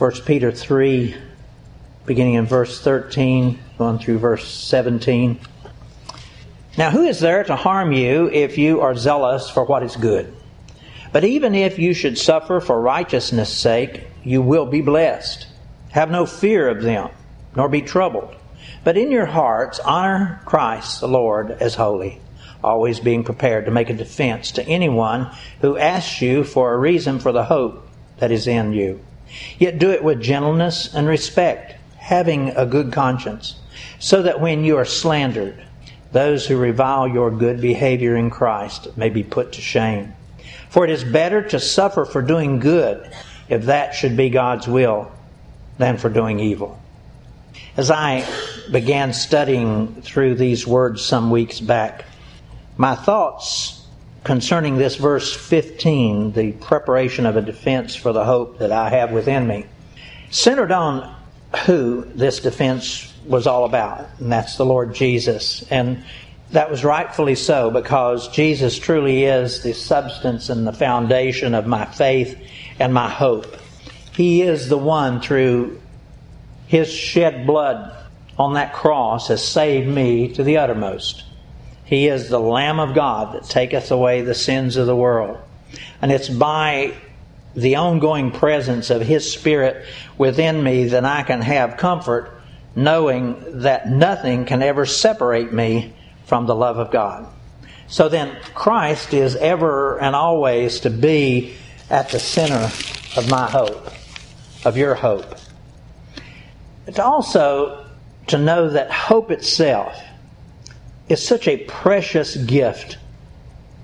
1 Peter 3, beginning in verse 13, going through verse 17. Now, who is there to harm you if you are zealous for what is good? But even if you should suffer for righteousness' sake, you will be blessed. Have no fear of them, nor be troubled. But in your hearts, honor Christ the Lord as holy, always being prepared to make a defense to anyone who asks you for a reason for the hope that is in you. Yet do it with gentleness and respect, having a good conscience, so that when you are slandered, those who revile your good behavior in Christ may be put to shame. For it is better to suffer for doing good, if that should be God's will, than for doing evil. As I began studying through these words some weeks back, my thoughts concerning this verse 15, the preparation of a defense for the hope that I have within me, centered on who this defense was all about, and that's the Lord Jesus. And that was rightfully so because Jesus truly is the substance and the foundation of my faith and my hope. He is the one through his shed blood on that cross has saved me to the uttermost. He is the Lamb of God that taketh away the sins of the world. And it's by the ongoing presence of His Spirit within me that I can have comfort knowing that nothing can ever separate me from the love of God. So then, Christ is ever and always to be at the center of my hope, of your hope. It's also to know that hope itself is such a precious gift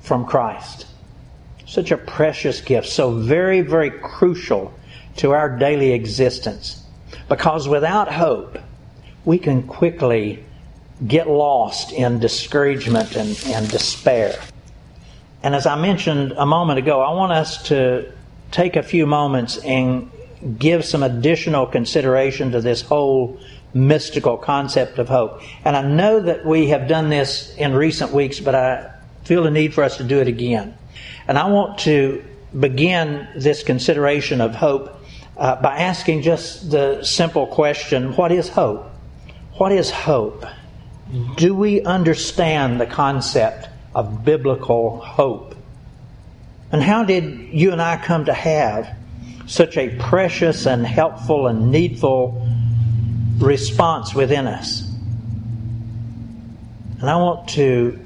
from Christ. Such a precious gift. So very, very crucial to our daily existence. Because without hope, we can quickly get lost in discouragement and, and despair. And as I mentioned a moment ago, I want us to take a few moments and give some additional consideration to this whole mystical concept of hope. And I know that we have done this in recent weeks, but I feel the need for us to do it again. And I want to begin this consideration of hope uh, by asking just the simple question what is hope? What is hope? Do we understand the concept of biblical hope? And how did you and I come to have such a precious and helpful and needful response within us. And I want to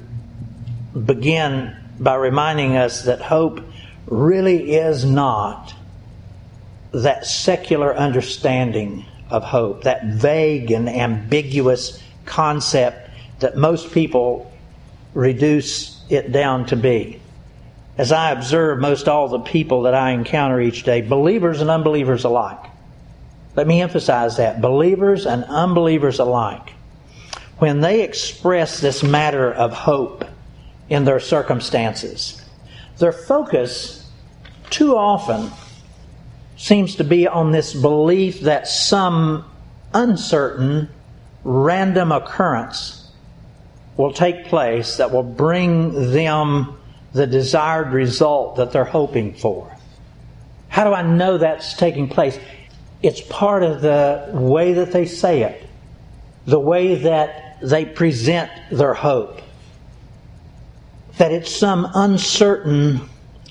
begin by reminding us that hope really is not that secular understanding of hope, that vague and ambiguous concept that most people reduce it down to be. As I observe most all the people that I encounter each day, believers and unbelievers alike, let me emphasize that. Believers and unbelievers alike, when they express this matter of hope in their circumstances, their focus too often seems to be on this belief that some uncertain, random occurrence will take place that will bring them the desired result that they're hoping for. How do I know that's taking place? It's part of the way that they say it, the way that they present their hope. That it's some uncertain,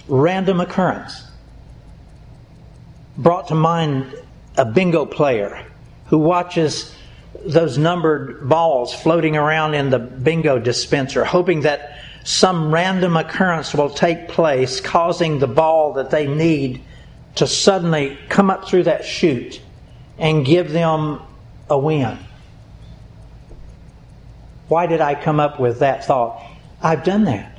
random occurrence. Brought to mind a bingo player who watches those numbered balls floating around in the bingo dispenser, hoping that some random occurrence will take place, causing the ball that they need to suddenly come up through that chute and give them a win. Why did I come up with that thought? I've done that.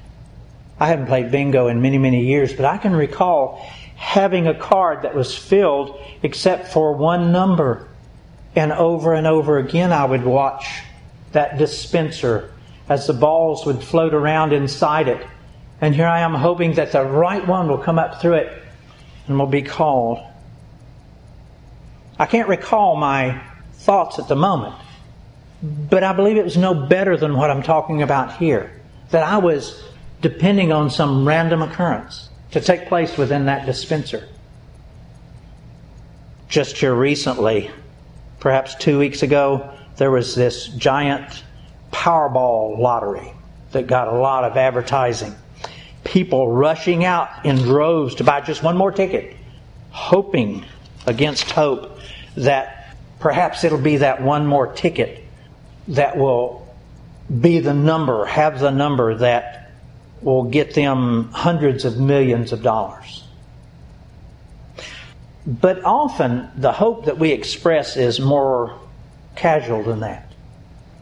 I haven't played bingo in many, many years, but I can recall having a card that was filled except for one number. And over and over again, I would watch that dispenser as the balls would float around inside it. And here I am hoping that the right one will come up through it and will be called. I can't recall my thoughts at the moment, but I believe it was no better than what I'm talking about here. That I was depending on some random occurrence to take place within that dispenser. just here recently, perhaps two weeks ago, there was this giant Powerball lottery that got a lot of advertising. People rushing out in droves to buy just one more ticket, hoping against hope that perhaps it'll be that one more ticket that will be the number, have the number that will get them hundreds of millions of dollars. But often the hope that we express is more casual than that.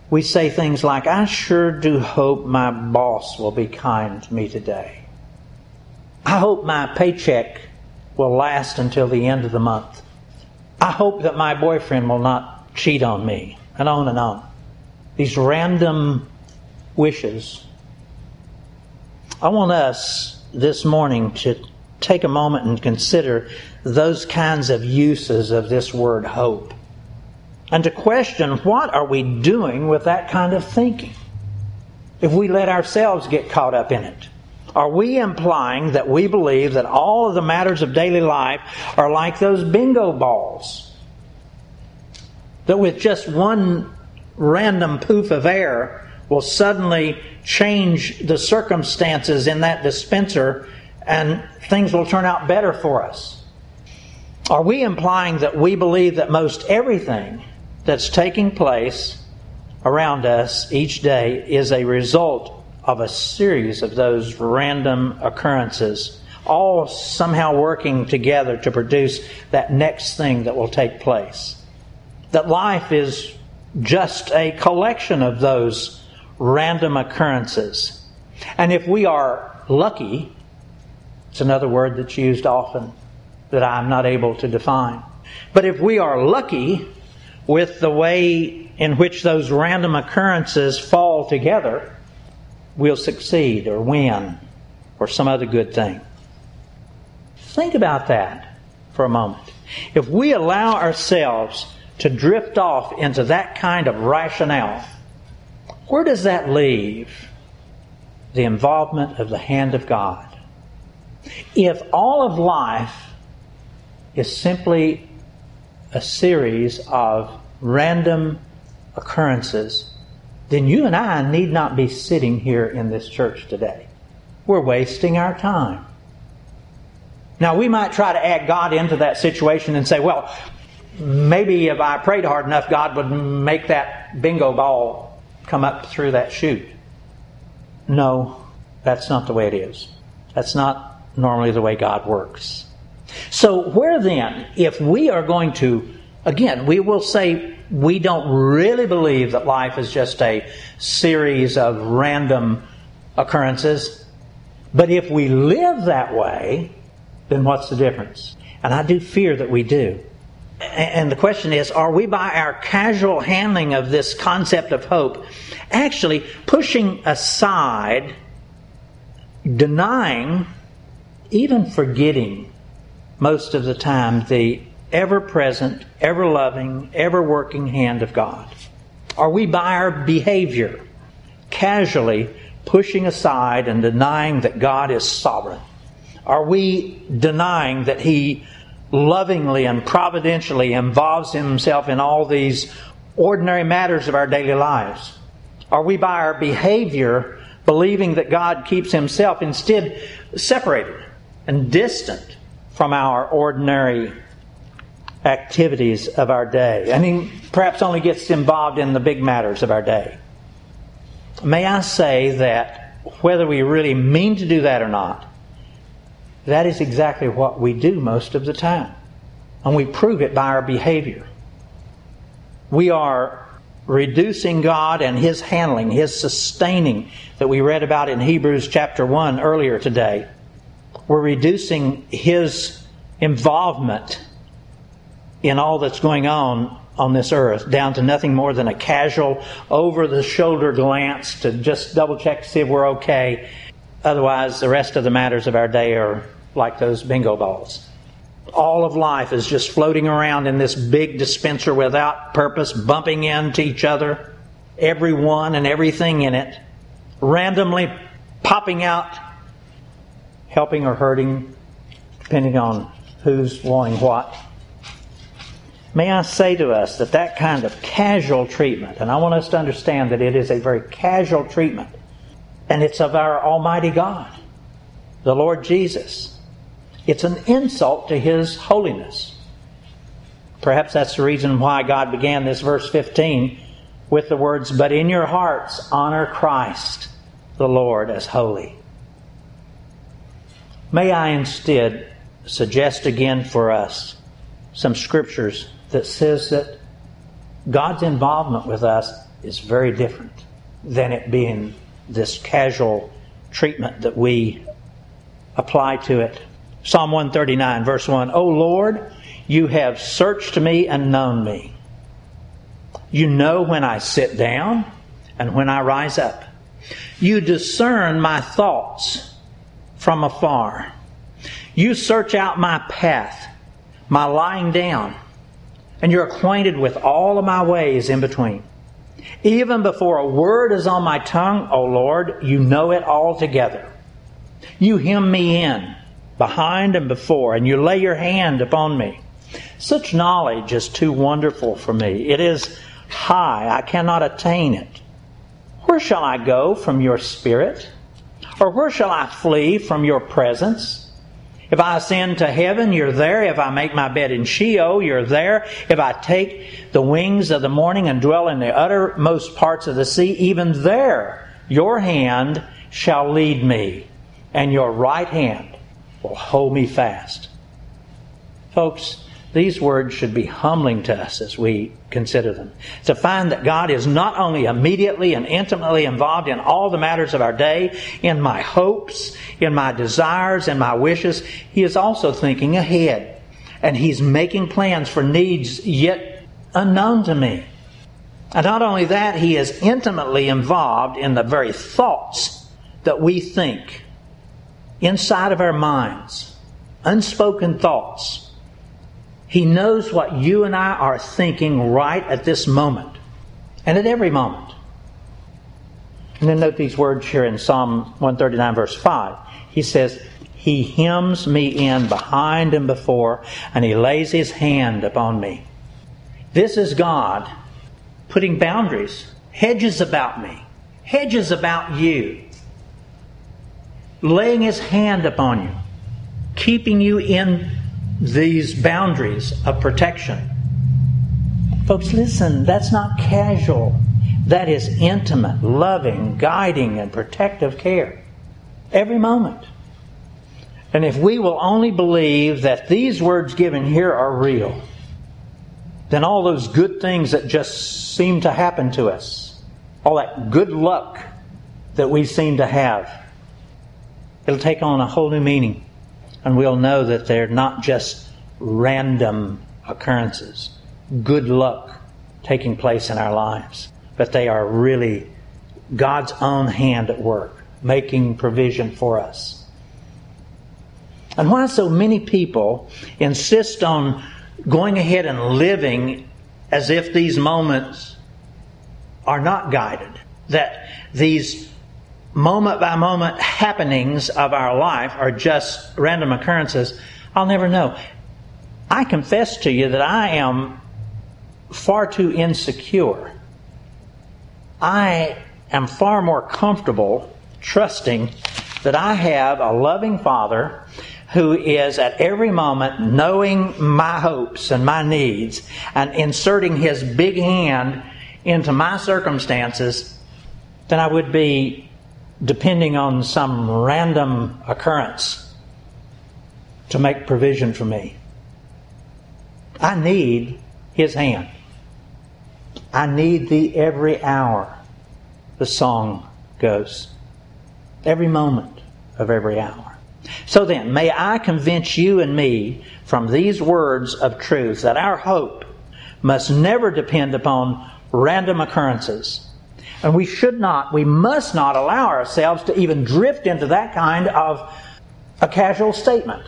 We say things like, I sure do hope my boss will be kind to me today. I hope my paycheck will last until the end of the month. I hope that my boyfriend will not cheat on me, and on and on. These random wishes. I want us this morning to take a moment and consider those kinds of uses of this word hope. And to question what are we doing with that kind of thinking if we let ourselves get caught up in it. Are we implying that we believe that all of the matters of daily life are like those bingo balls? That with just one random poof of air will suddenly change the circumstances in that dispenser and things will turn out better for us? Are we implying that we believe that most everything that's taking place around us each day is a result of a series of those random occurrences, all somehow working together to produce that next thing that will take place. That life is just a collection of those random occurrences. And if we are lucky, it's another word that's used often that I'm not able to define. But if we are lucky with the way in which those random occurrences fall together, we'll succeed or win or some other good thing. Think about that for a moment. If we allow ourselves to drift off into that kind of rationale, where does that leave the involvement of the hand of God? If all of life is simply a series of random occurrences, then you and I need not be sitting here in this church today. We're wasting our time. Now, we might try to add God into that situation and say, well, maybe if I prayed hard enough, God would make that bingo ball come up through that chute. No, that's not the way it is. That's not normally the way God works. So, where then, if we are going to, again, we will say we don't really believe that life is just a series of random occurrences, but if we live that way, then what's the difference? And I do fear that we do. And the question is are we, by our casual handling of this concept of hope, actually pushing aside, denying, even forgetting most of the time the ever present, ever loving, ever working hand of God? Are we, by our behavior, casually pushing aside and denying that God is sovereign? Are we denying that He lovingly and providentially involves Himself in all these ordinary matters of our daily lives? Are we, by our behavior, believing that God keeps Himself instead separated and distant from our ordinary activities of our day. And he perhaps only gets involved in the big matters of our day. May I say that whether we really mean to do that or not, that is exactly what we do most of the time. And we prove it by our behavior. We are reducing God and His handling, His sustaining that we read about in Hebrews chapter 1 earlier today we're reducing his involvement in all that's going on on this earth down to nothing more than a casual, over the shoulder glance to just double check to see if we're okay. Otherwise, the rest of the matters of our day are like those bingo balls. All of life is just floating around in this big dispenser without purpose, bumping into each other, everyone and everything in it, randomly popping out helping or hurting, depending on who's wanting what. May I say to us that that kind of casual treatment, and I want us to understand that it is a very casual treatment, and it's of our Almighty God, the Lord Jesus. It's an insult to His holiness. Perhaps that's the reason why God began this verse 15 with the words, But in your hearts honor Christ the Lord as holy. May I instead suggest again for us some scriptures that says that God's involvement with us is very different than it being this casual treatment that we apply to it. Psalm 139, verse 1 O Lord, you have searched me and known me. You know when I sit down and when I rise up. You discern my thoughts from afar. You search out my path, my lying down and you're acquainted with all of my ways in between. Even before a word is on my tongue, O Lord, you know it altogether. You hem me in, behind and before, and you lay your hand upon me. Such knowledge is too wonderful for me. It is high, I cannot attain it. Where shall I go from your spirit? Or where shall I flee from your presence? If I ascend to heaven, you're there. If I make my bed in Sheol, you're there. If I take the wings of the morning and dwell in the uttermost parts of the sea, even there your hand shall lead me, and your right hand will hold me fast. Folks, these words should be humbling to us as we consider them. To find that God is not only immediately and intimately involved in all the matters of our day, in my hopes, in my desires, in my wishes, He is also thinking ahead. And He's making plans for needs yet unknown to me. And not only that, He is intimately involved in the very thoughts that we think inside of our minds, unspoken thoughts he knows what you and I are thinking right at this moment and at every moment. And then note these words here in Psalm 139, verse 5. He says, He hems me in behind and before, and He lays His hand upon me. This is God putting boundaries, hedges about me, hedges about you, laying His hand upon you, keeping you in these boundaries of protection. Folks, listen, that's not casual. That is intimate, loving, guiding, and protective care. Every moment. And if we will only believe that these words given here are real, then all those good things that just seem to happen to us, all that good luck that we seem to have, it'll take on a whole new meaning and we'll know that they're not just random occurrences, good luck taking place in our lives, but they are really God's own hand at work, making provision for us. And why so many people insist on going ahead and living as if these moments are not guided, that these moment by moment happenings of our life are just random occurrences, I'll never know. I confess to you that I am far too insecure. I am far more comfortable trusting that I have a loving Father who is at every moment knowing my hopes and my needs and inserting his big hand into my circumstances than I would be depending on some random occurrence to make provision for me. I need His hand. I need Thee every hour, the song goes. Every moment of every hour. So then, may I convince you and me from these words of truth that our hope must never depend upon random occurrences and we should not, we must not allow ourselves to even drift into that kind of a casual statement.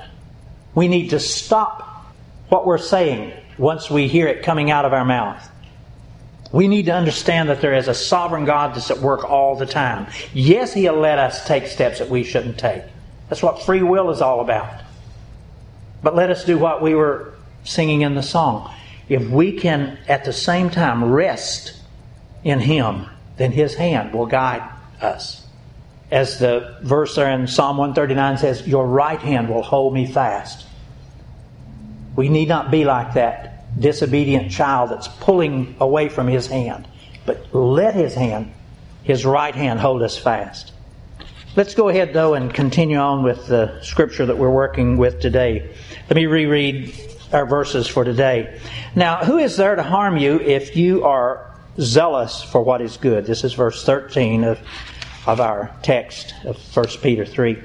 We need to stop what we're saying once we hear it coming out of our mouth. We need to understand that there is a sovereign God that's at work all the time. Yes, He'll let us take steps that we shouldn't take. That's what free will is all about. But let us do what we were singing in the song. if we can at the same time rest in Him, then His hand will guide us. As the verse there in Psalm 139 says, Your right hand will hold me fast. We need not be like that disobedient child that's pulling away from His hand, but let His hand, His right hand, hold us fast. Let's go ahead, though, and continue on with the scripture that we're working with today. Let me reread our verses for today. Now, who is there to harm you if you are zealous for what is good? This is verse 13 of, of our text of 1 Peter 3.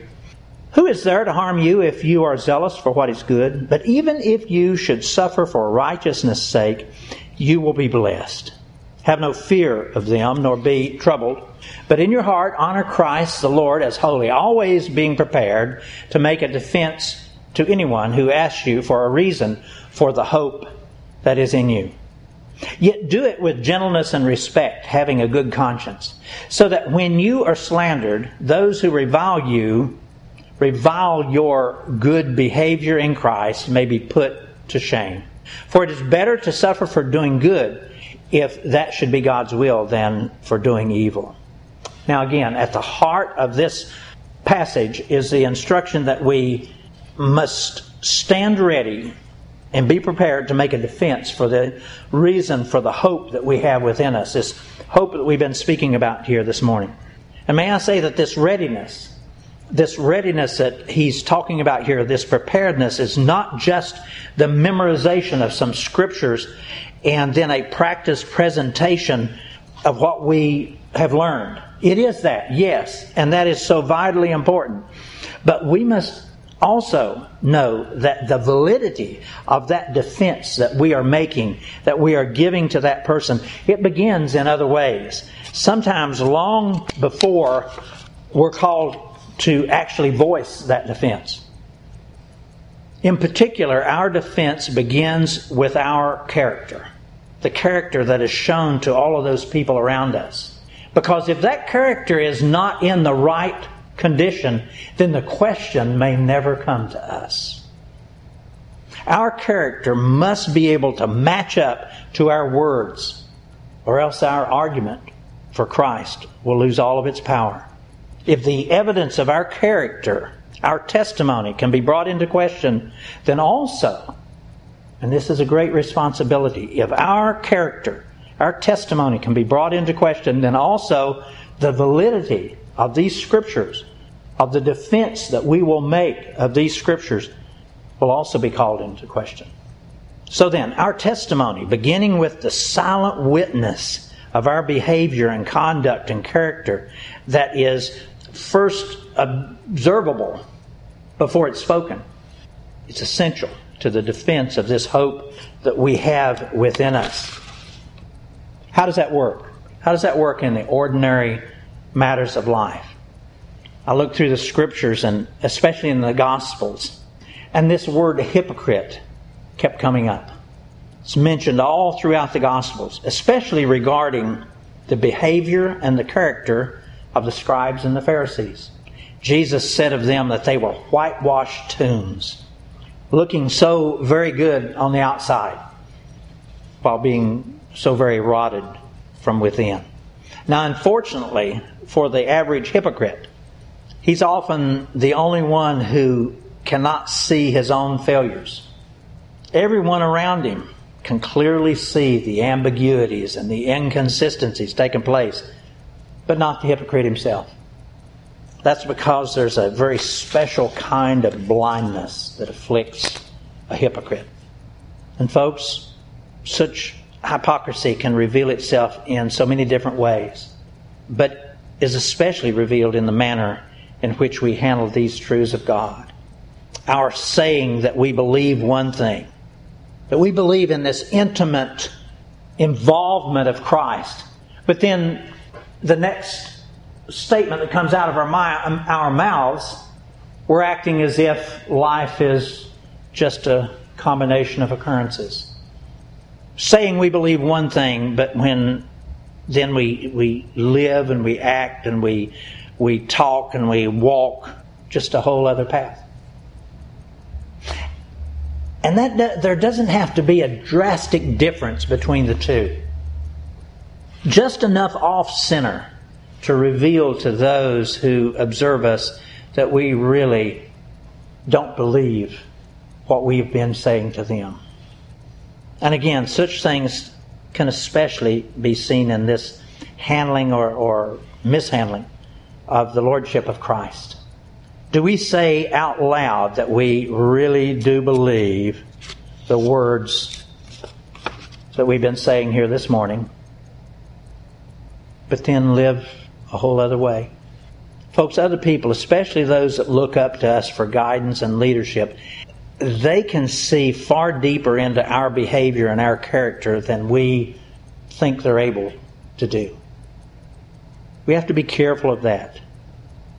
Who is there to harm you if you are zealous for what is good? But even if you should suffer for righteousness' sake, you will be blessed. Have no fear of them, nor be troubled. But in your heart, honor Christ the Lord as holy, always being prepared to make a defense to anyone who asks you for a reason for the hope that is in you. Yet do it with gentleness and respect, having a good conscience, so that when you are slandered, those who revile you, revile your good behavior in Christ, may be put to shame. For it is better to suffer for doing good if that should be God's will than for doing evil. Now, again, at the heart of this passage is the instruction that we must stand ready and be prepared to make a defense for the reason for the hope that we have within us, this hope that we've been speaking about here this morning. And may I say that this readiness, this readiness that he's talking about here, this preparedness, is not just the memorization of some scriptures and then a practice presentation of what we have learned. It is that, yes, and that is so vitally important. But we must also know that the validity of that defense that we are making, that we are giving to that person, it begins in other ways. Sometimes long before we're called to actually voice that defense. In particular, our defense begins with our character, the character that is shown to all of those people around us. Because if that character is not in the right condition, then the question may never come to us. Our character must be able to match up to our words, or else our argument for Christ will lose all of its power. If the evidence of our character, our testimony, can be brought into question, then also, and this is a great responsibility, if our character, our testimony can be brought into question, then also the validity of these scriptures, of the defense that we will make of these scriptures, will also be called into question. So then, our testimony, beginning with the silent witness of our behavior and conduct and character that is first observable before it's spoken, it's essential to the defense of this hope that we have within us. How does that work? How does that work in the ordinary matters of life. I look through the scriptures and especially in the Gospels, and this word hypocrite kept coming up. It's mentioned all throughout the Gospels, especially regarding the behavior and the character of the scribes and the Pharisees. Jesus said of them that they were whitewashed tombs, looking so very good on the outside, while being so very rotted from within. Now, unfortunately, for the average hypocrite, he's often the only one who cannot see his own failures. Everyone around him can clearly see the ambiguities and the inconsistencies taking place, but not the hypocrite himself. That's because there's a very special kind of blindness that afflicts a hypocrite. And folks, such hypocrisy can reveal itself in so many different ways, but is especially revealed in the manner in which we handle these truths of God. Our saying that we believe one thing, that we believe in this intimate involvement of Christ, but then the next statement that comes out of our, um, our mouths, we're acting as if life is just a combination of occurrences saying we believe one thing, but when then we, we live and we act and we, we talk and we walk just a whole other path. And that there doesn't have to be a drastic difference between the two. Just enough off center to reveal to those who observe us that we really don't believe what we've been saying to them. And again, such things can especially be seen in this handling or, or mishandling of the Lordship of Christ. Do we say out loud that we really do believe the words that we've been saying here this morning, but then live a whole other way? Folks, other people, especially those that look up to us for guidance and leadership, they can see far deeper into our behavior and our character than we think they're able to do. We have to be careful of that.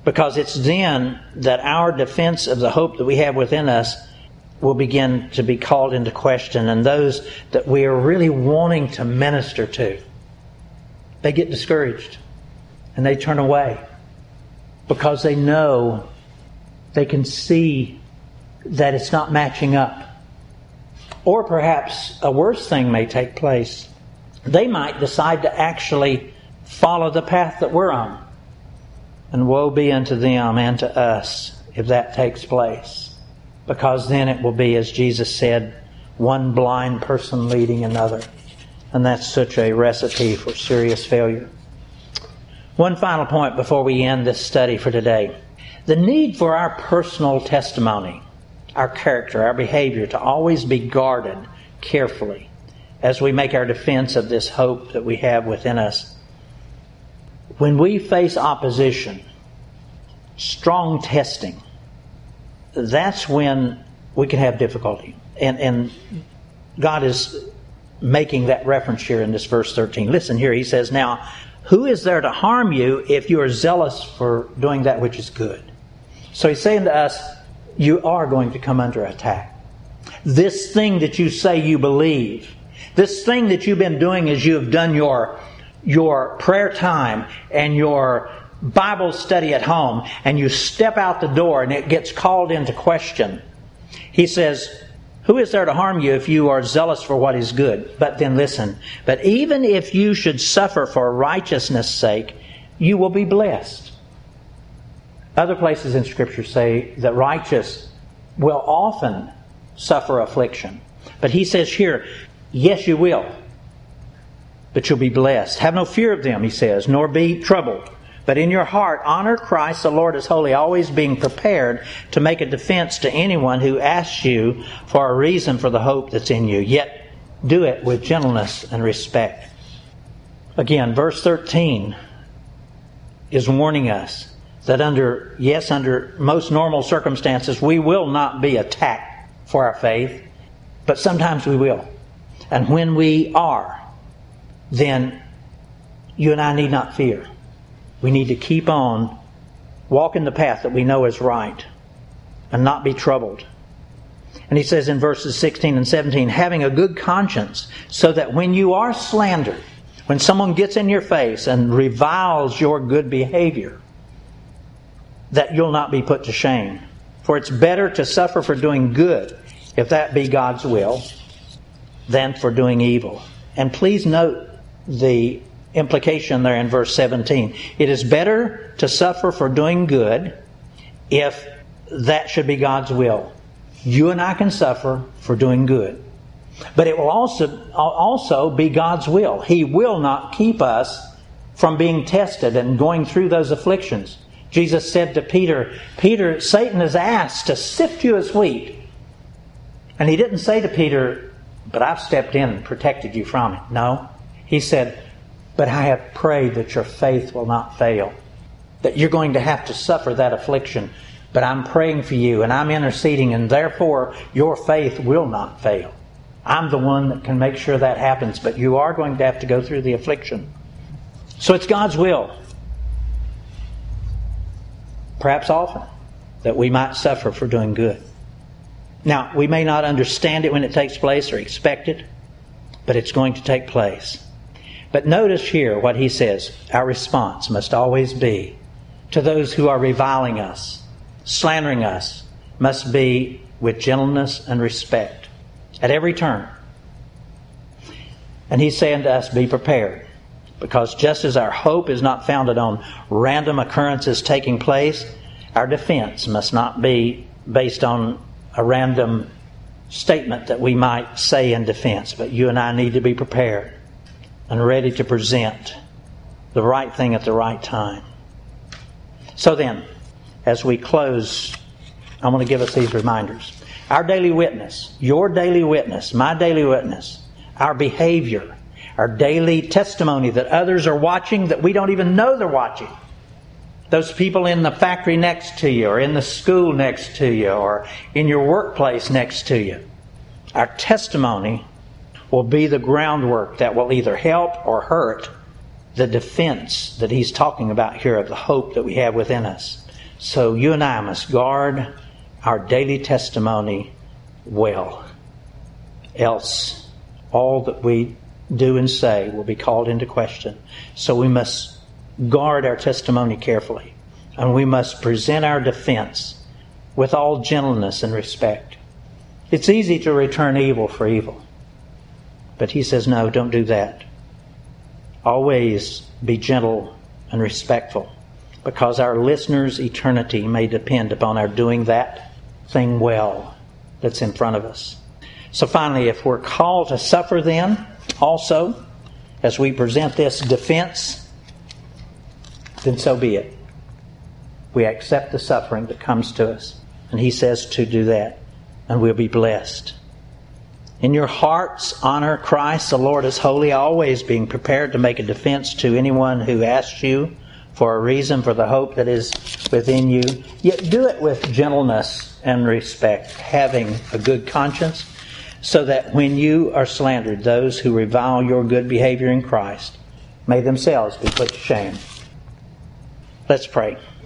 Because it's then that our defense of the hope that we have within us will begin to be called into question, and those that we are really wanting to minister to, they get discouraged and they turn away because they know they can see that it's not matching up. Or perhaps a worse thing may take place. They might decide to actually follow the path that we're on. And woe be unto them and to us if that takes place. Because then it will be, as Jesus said, one blind person leading another. And that's such a recipe for serious failure. One final point before we end this study for today. The need for our personal testimony, our character, our behavior to always be guarded carefully as we make our defense of this hope that we have within us when we face opposition, strong testing, that's when we can have difficulty. And, and God is making that reference here in this verse 13. Listen here, he says, Now, who is there to harm you if you are zealous for doing that which is good? So he's saying to us, You are going to come under attack. This thing that you say you believe, this thing that you've been doing as you have done your your prayer time and your Bible study at home and you step out the door and it gets called into question, he says, Who is there to harm you if you are zealous for what is good? But then listen, but even if you should suffer for righteousness' sake, you will be blessed. Other places in Scripture say that righteous will often suffer affliction. But he says here, yes, you will but you'll be blessed. Have no fear of them, he says, nor be troubled. But in your heart, honor Christ the Lord as holy, always being prepared to make a defense to anyone who asks you for a reason for the hope that's in you. Yet do it with gentleness and respect. Again, verse 13 is warning us that under, yes, under most normal circumstances, we will not be attacked for our faith, but sometimes we will. And when we are, then you and I need not fear. We need to keep on walking the path that we know is right and not be troubled. And he says in verses 16 and 17, having a good conscience, so that when you are slandered, when someone gets in your face and reviles your good behavior, that you'll not be put to shame. For it's better to suffer for doing good, if that be God's will, than for doing evil. And please note the implication there in verse 17. It is better to suffer for doing good if that should be God's will. You and I can suffer for doing good. But it will also, also be God's will. He will not keep us from being tested and going through those afflictions. Jesus said to Peter, Peter, Satan has asked to sift you as wheat. And he didn't say to Peter, but I've stepped in and protected you from it. No. He said, But I have prayed that your faith will not fail, that you're going to have to suffer that affliction. But I'm praying for you and I'm interceding, and therefore your faith will not fail. I'm the one that can make sure that happens, but you are going to have to go through the affliction. So it's God's will, perhaps often, that we might suffer for doing good. Now, we may not understand it when it takes place or expect it, but it's going to take place. But notice here what he says our response must always be to those who are reviling us, slandering us, must be with gentleness and respect. at every turn. And he's saying to us, be prepared. Because just as our hope is not founded on random occurrences taking place, our defense must not be based on a random statement that we might say in defense. But you and I need to be prepared and ready to present the right thing at the right time. So then, as we close, I want to give us these reminders. Our daily witness, your daily witness, my daily witness, our behavior, our daily testimony that others are watching that we don't even know they're watching. Those people in the factory next to you, or in the school next to you, or in your workplace next to you. Our testimony will be the groundwork that will either help or hurt the defense that he's talking about here of the hope that we have within us. So you and I must guard our daily testimony well. Else, all that we do and say will be called into question. So we must guard our testimony carefully. And we must present our defense with all gentleness and respect. It's easy to return evil for evil. But he says, no, don't do that. Always be gentle and respectful because our listeners' eternity may depend upon our doing that thing well that's in front of us. So finally, if we're called to suffer then, also, as we present this defense, then so be it. We accept the suffering that comes to us. And he says to do that, and we'll be blessed. In your hearts, honor Christ, the Lord is holy, always being prepared to make a defense to anyone who asks you for a reason for the hope that is within you. Yet do it with gentleness and respect, having a good conscience, so that when you are slandered, those who revile your good behavior in Christ may themselves be put to shame. Let's pray.